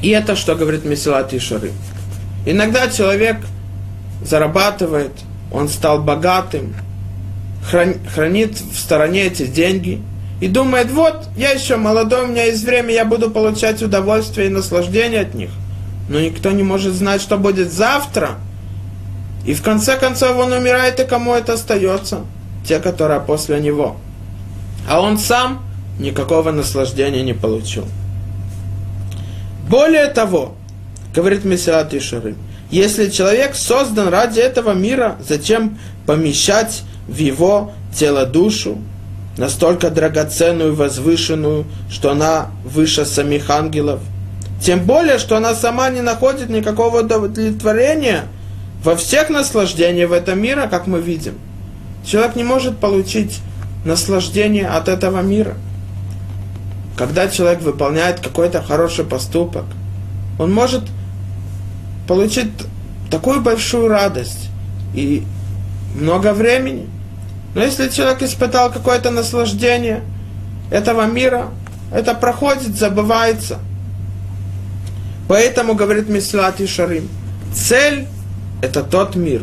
И это что говорит Месилат Ишары. Иногда человек зарабатывает, он стал богатым, хранит в стороне эти деньги и думает, вот, я еще молодой, у меня есть время, я буду получать удовольствие и наслаждение от них – но никто не может знать, что будет завтра. И в конце концов он умирает, и кому это остается? Те, которые после него. А он сам никакого наслаждения не получил. Более того, говорит Мессиат Ишарым, если человек создан ради этого мира, зачем помещать в его тело душу, настолько драгоценную возвышенную, что она выше самих ангелов? Тем более, что она сама не находит никакого удовлетворения во всех наслаждениях этом мире, как мы видим. Человек не может получить наслаждение от этого мира – когда человек выполняет какой-то хороший поступок, он может получить такую большую радость и много времени. Но если человек испытал какое-то наслаждение этого мира, это проходит, забывается. Поэтому, говорит Мислат и Шарим, цель – это тот мир.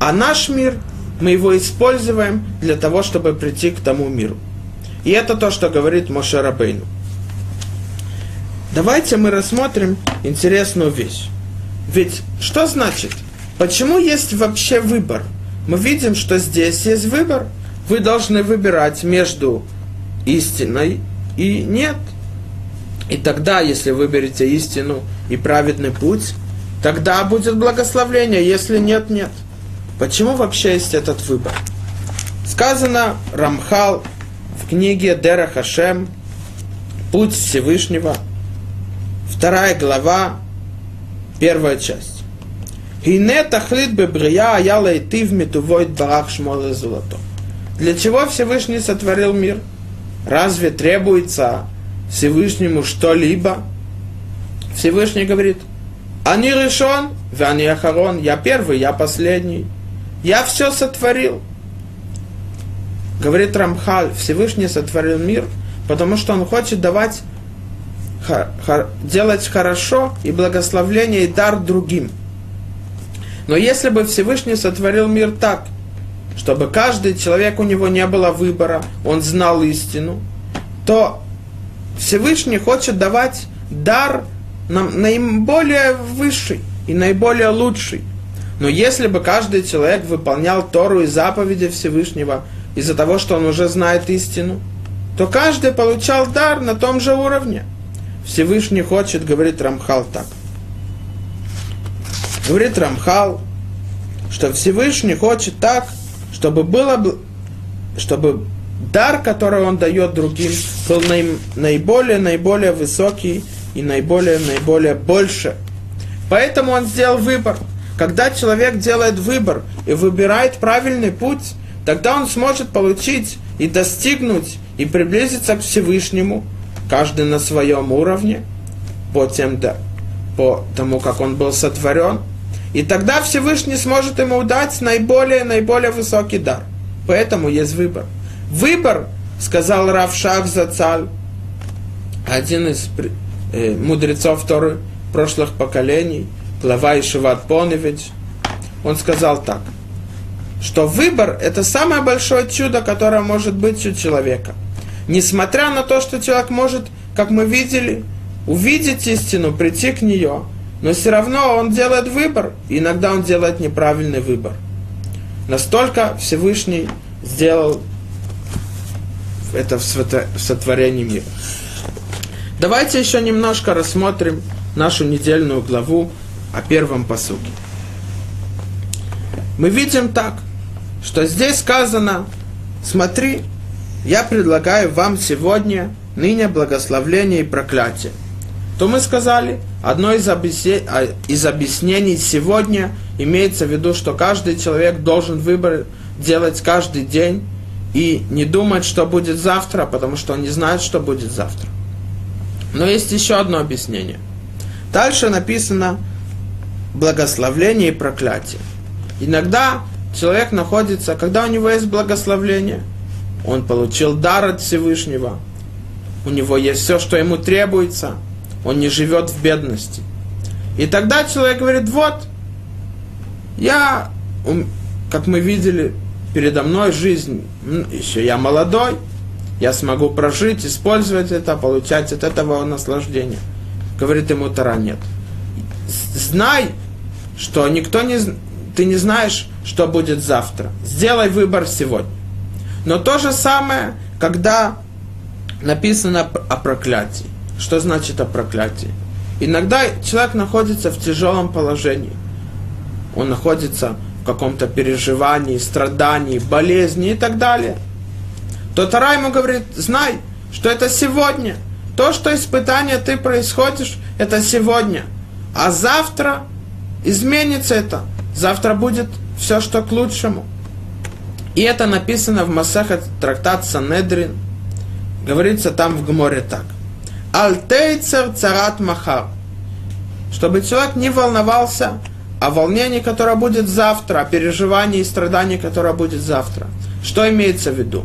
А наш мир, мы его используем для того, чтобы прийти к тому миру. И это то, что говорит Моше Рабейну. Давайте мы рассмотрим интересную вещь. Ведь что значит? Почему есть вообще выбор? Мы видим, что здесь есть выбор. Вы должны выбирать между истиной и нет. И тогда, если выберете истину и праведный путь, тогда будет благословление, если нет, нет. Почему вообще есть этот выбор? Сказано Рамхал в книге Дера Хашем «Путь Всевышнего», вторая глава, первая часть. Хине тахлит бебрия аяла и ты в метувойт барах золото. Для чего Всевышний сотворил мир? Разве требуется Всевышнему что-либо? Всевышний говорит, они решен, они ахарон, я первый, я последний. Я все сотворил. Говорит Рамхаль, Всевышний сотворил мир, потому что он хочет давать, делать хорошо и благословление и дар другим. Но если бы Всевышний сотворил мир так, чтобы каждый человек у него не было выбора, он знал истину, то Всевышний хочет давать дар наиболее высший и наиболее лучший. Но если бы каждый человек выполнял Тору и заповеди Всевышнего – из-за того, что он уже знает истину, то каждый получал дар на том же уровне. Всевышний хочет, говорит Рамхал так. Говорит Рамхал, что Всевышний хочет так, чтобы было, чтобы дар, который он дает другим, был наиболее, наиболее высокий и наиболее, наиболее больше. Поэтому он сделал выбор. Когда человек делает выбор и выбирает правильный путь, тогда он сможет получить и достигнуть, и приблизиться к Всевышнему, каждый на своем уровне, по, тем, да, по тому, как он был сотворен. И тогда Всевышний сможет ему дать наиболее, наиболее высокий дар. Поэтому есть выбор. Выбор, сказал Рав Шах Зацаль, один из э, мудрецов Торы прошлых поколений, глава Ишиват Поневич, он сказал так – что выбор – это самое большое чудо, которое может быть у человека. Несмотря на то, что человек может, как мы видели, увидеть истину, прийти к нее, но все равно он делает выбор, и иногда он делает неправильный выбор. Настолько Всевышний сделал это в сотворении мира. Давайте еще немножко рассмотрим нашу недельную главу о первом посуке. Мы видим так, что здесь сказано, смотри, я предлагаю вам сегодня ныне благословление и проклятие. То мы сказали, одно из, объяснений, а, из объяснений сегодня имеется в виду, что каждый человек должен выбор делать каждый день и не думать, что будет завтра, потому что он не знает, что будет завтра. Но есть еще одно объяснение. Дальше написано благословление и проклятие. Иногда человек находится, когда у него есть благословление, он получил дар от Всевышнего, у него есть все, что ему требуется, он не живет в бедности. И тогда человек говорит, вот, я, как мы видели, передо мной жизнь, еще я молодой, я смогу прожить, использовать это, получать от этого наслаждение. Говорит ему Тара, нет. Знай, что никто не, ты не знаешь, что будет завтра. Сделай выбор сегодня. Но то же самое, когда написано о проклятии. Что значит о проклятии? Иногда человек находится в тяжелом положении. Он находится в каком-то переживании, страдании, болезни и так далее. То Тара ему говорит, знай, что это сегодня. То, что испытание ты происходишь, это сегодня. А завтра изменится это. Завтра будет все, что к лучшему. И это написано в Масахат трактат Санедрин. Говорится там в Гморе так. Альтейцер царат махар. Чтобы человек не волновался о волнении, которое будет завтра, о переживании и страдании, которое будет завтра. Что имеется в виду?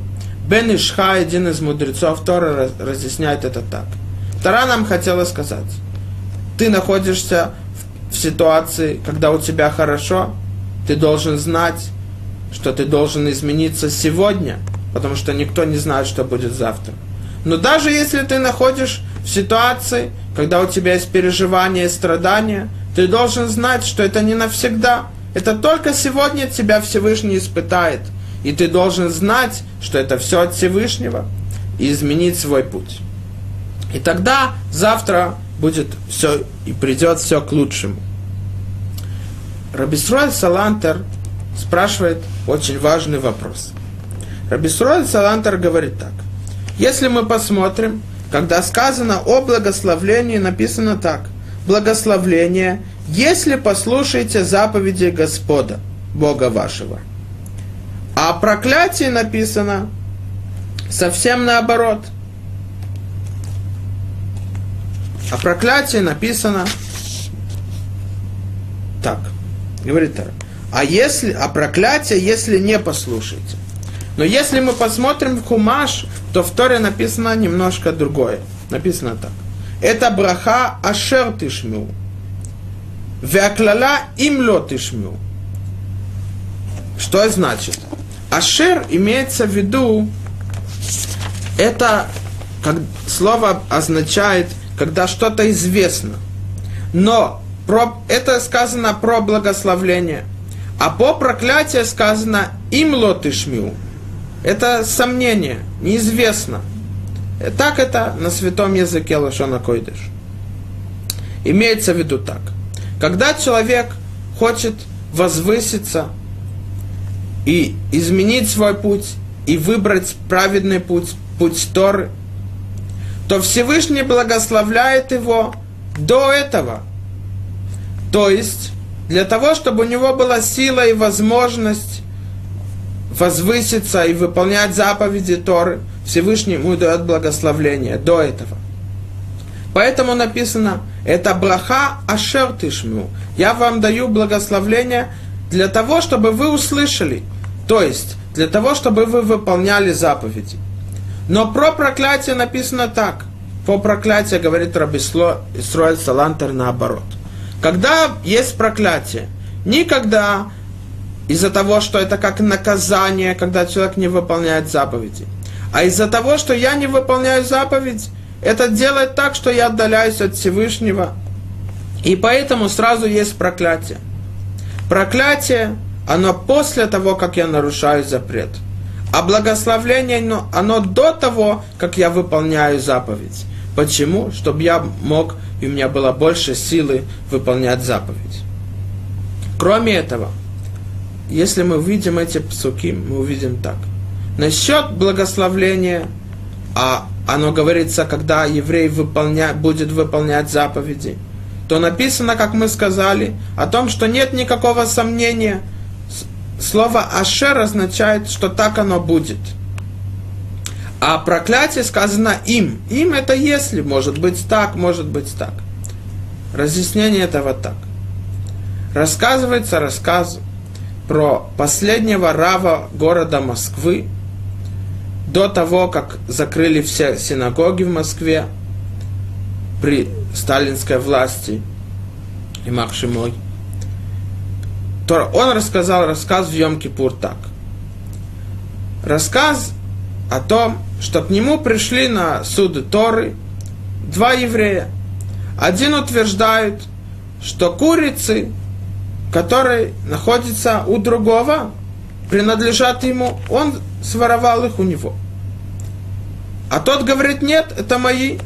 Бен Ишха, один из мудрецов Тора, разъясняет это так. Тара нам хотела сказать, ты находишься в ситуации, когда у тебя хорошо, ты должен знать, что ты должен измениться сегодня, потому что никто не знает, что будет завтра. Но даже если ты находишь в ситуации, когда у тебя есть переживания и страдания, ты должен знать, что это не навсегда. Это только сегодня тебя Всевышний испытает. И ты должен знать, что это все от Всевышнего, и изменить свой путь. И тогда завтра будет все, и придет все к лучшему. Рабисруэль Салантер спрашивает очень важный вопрос. Рабисруэль Салантер говорит так. Если мы посмотрим, когда сказано о благословлении, написано так. Благословление, если послушаете заповеди Господа, Бога вашего. А о проклятии написано совсем наоборот. О проклятии написано так. Говорит так. А если, а проклятие, если не послушаете. Но если мы посмотрим в Хумаш, то в Торе написано немножко другое. Написано так. Это браха ашер тишмю. Веаклала им ло тишмю. Что значит? Ашер имеется в виду, это как, слово означает, когда что-то известно. Но про, это сказано про благословление. А по проклятию сказано им лотышмю. Это сомнение, неизвестно. Так это на святом языке Лашона Койдыш. Имеется в виду так. Когда человек хочет возвыситься и изменить свой путь, и выбрать праведный путь, путь Торы, то Всевышний благословляет его до этого. То есть, для того, чтобы у него была сила и возможность возвыситься и выполнять заповеди Торы, Всевышний ему дает благословление до этого. Поэтому написано, это браха ашер тишмю. Я вам даю благословление для того, чтобы вы услышали. То есть, для того, чтобы вы выполняли заповеди. Но про проклятие написано так. По проклятию говорит Рабисло Исроэль Салантер наоборот – когда есть проклятие, никогда из-за того, что это как наказание, когда человек не выполняет заповеди, а из-за того, что я не выполняю заповедь, это делает так, что я отдаляюсь от Всевышнего, и поэтому сразу есть проклятие. Проклятие, оно после того, как я нарушаю запрет. А благословление, оно до того, как я выполняю заповедь. Почему? Чтобы я мог и у меня было больше силы выполнять заповедь. Кроме этого, если мы увидим эти псуки, мы увидим так. Насчет благословления, а оно говорится, когда еврей выполня, будет выполнять заповеди, то написано, как мы сказали, о том, что нет никакого сомнения. Слово «ашер» означает, что так оно будет – а проклятие сказано им. Им это если, может быть так, может быть так. Разъяснение этого так. Рассказывается рассказ про последнего рава города Москвы, до того, как закрыли все синагоги в Москве при сталинской власти, и Махшимой. То он рассказал рассказ в Йом-Кипур так. Рассказ о том, что к нему пришли на суд Торы два еврея. Один утверждает, что курицы, которые находятся у другого, принадлежат ему, он своровал их у него. А тот говорит, нет, это мои.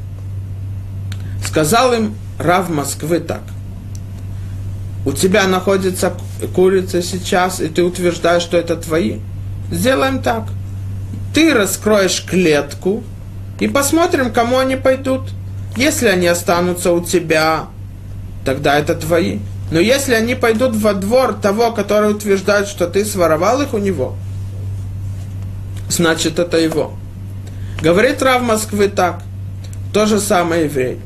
Сказал им Рав Москвы так. У тебя находится курица сейчас, и ты утверждаешь, что это твои. Сделаем так. Ты раскроешь клетку, и посмотрим, кому они пойдут. Если они останутся у тебя, тогда это твои. Но если они пойдут во двор того, который утверждает, что ты своровал их у него, значит это его. Говорит Рав Москвы так. То же самое еврей.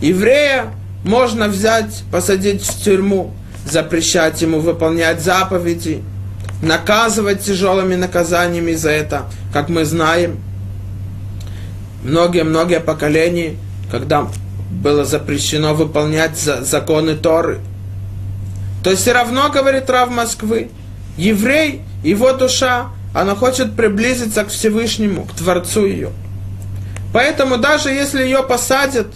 Еврея можно взять, посадить в тюрьму, запрещать ему выполнять заповеди, наказывать тяжелыми наказаниями за это, как мы знаем. Многие-многие поколения, когда было запрещено выполнять законы Торы, то все равно, говорит Рав Москвы, еврей, его душа, она хочет приблизиться к Всевышнему, к Творцу ее. Поэтому даже если ее посадят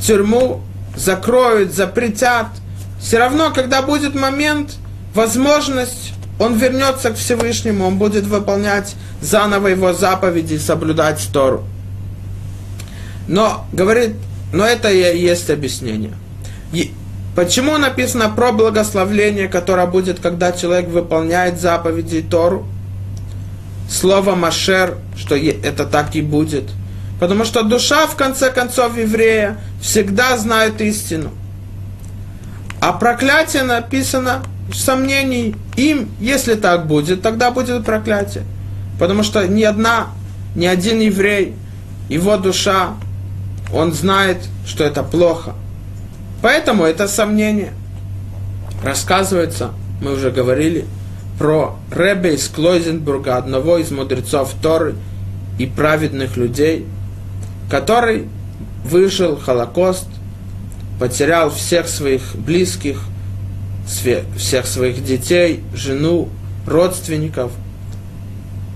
тюрьму, закроют, запретят, все равно, когда будет момент, возможность, он вернется к Всевышнему, он будет выполнять заново его заповеди, соблюдать Тору. Но, говорит, но это и есть объяснение. И почему написано про благословление, которое будет, когда человек выполняет заповеди Тору? Слово Машер, что это так и будет. Потому что душа, в конце концов, еврея всегда знает истину. А проклятие написано в сомнении им, если так будет, тогда будет проклятие. Потому что ни одна, ни один еврей, его душа, он знает, что это плохо. Поэтому это сомнение. Рассказывается, мы уже говорили, про Ребе из Клойзенбурга, одного из мудрецов Торы и праведных людей, который выжил Холокост, потерял всех своих близких, всех своих детей, жену, родственников.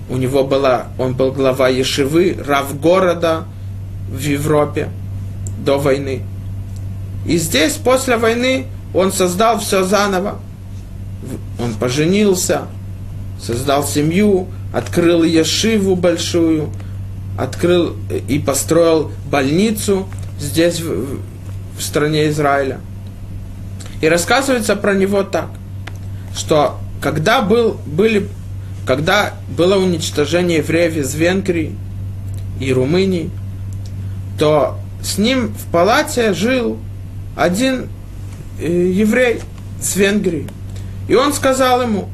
У него была, он был глава Ешивы, рав города в Европе до войны. И здесь, после войны, он создал все заново. Он поженился, создал семью, открыл Ешиву большую, открыл и построил больницу здесь, в, в стране Израиля. И рассказывается про него так, что когда, был, были, когда было уничтожение евреев из Венгрии и Румынии, то с ним в палате жил один э, еврей с Венгрии. И он сказал ему,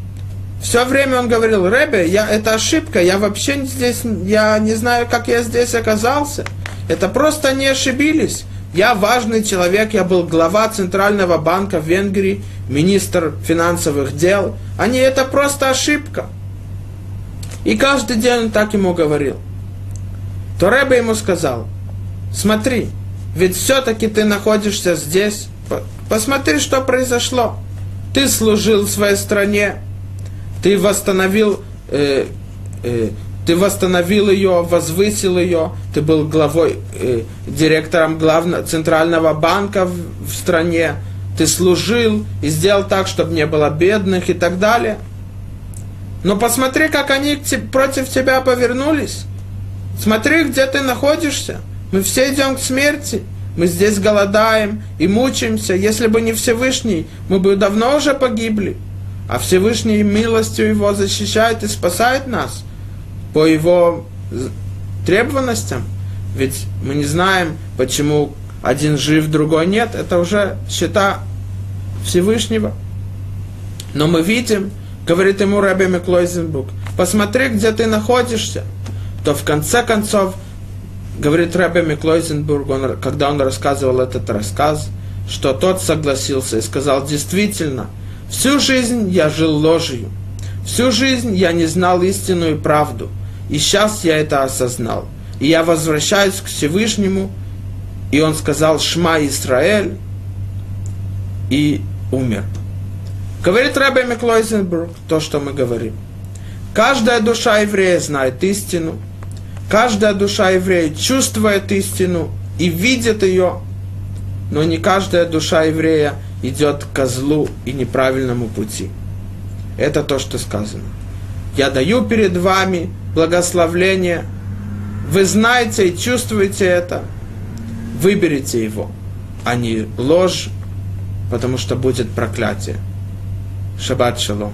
все время он говорил, Ребе, я, это ошибка, я вообще здесь, я не знаю, как я здесь оказался. Это просто не ошибились. Я важный человек, я был глава Центрального банка в Венгрии, министр финансовых дел. Не это просто ошибка. И каждый день он так ему говорил. То Рэбе ему сказал, смотри, ведь все-таки ты находишься здесь, посмотри, что произошло. Ты служил своей стране, ты восстановил, э, э, ты восстановил ее, возвысил ее, ты был главой, э, директором главного центрального банка в, в стране, ты служил и сделал так, чтобы не было бедных и так далее. Но посмотри, как они против тебя повернулись. Смотри, где ты находишься. Мы все идем к смерти. Мы здесь голодаем и мучаемся. Если бы не Всевышний, мы бы давно уже погибли а Всевышний милостью Его защищает и спасает нас по Его требованностям. Ведь мы не знаем, почему один жив, другой нет. Это уже счета Всевышнего. Но мы видим, говорит ему Раби Миклойзенбук, посмотри, где ты находишься. То в конце концов, говорит Раби Миклойзенбург, он, когда он рассказывал этот рассказ, что тот согласился и сказал, действительно – Всю жизнь я жил ложью. Всю жизнь я не знал истинную правду. И сейчас я это осознал. И я возвращаюсь к Всевышнему. И он сказал «Шма Исраэль» и умер. Говорит Рабби Миклойзенбург то, что мы говорим. Каждая душа еврея знает истину. Каждая душа еврея чувствует истину и видит ее. Но не каждая душа еврея – идет к козлу и неправильному пути. Это то, что сказано. Я даю перед вами благословление вы знаете и чувствуете это, выберите его, а не ложь, потому что будет проклятие. Шаббат шалом.